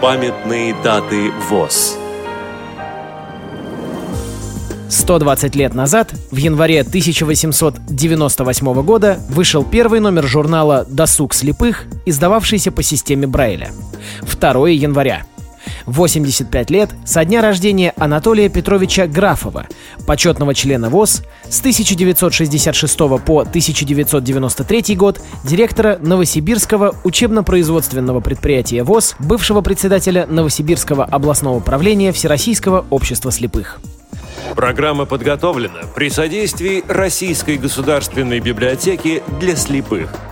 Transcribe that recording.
Памятные даты ВОЗ. 120 лет назад, в январе 1898 года, вышел первый номер журнала «Досуг слепых», издававшийся по системе Брайля. 2 января. 85 лет со дня рождения Анатолия Петровича Графова, почетного члена ВОЗ, с 1966 по 1993 год директора Новосибирского учебно-производственного предприятия ВОЗ, бывшего председателя Новосибирского областного управления Всероссийского общества слепых. Программа подготовлена при содействии Российской государственной библиотеки для слепых –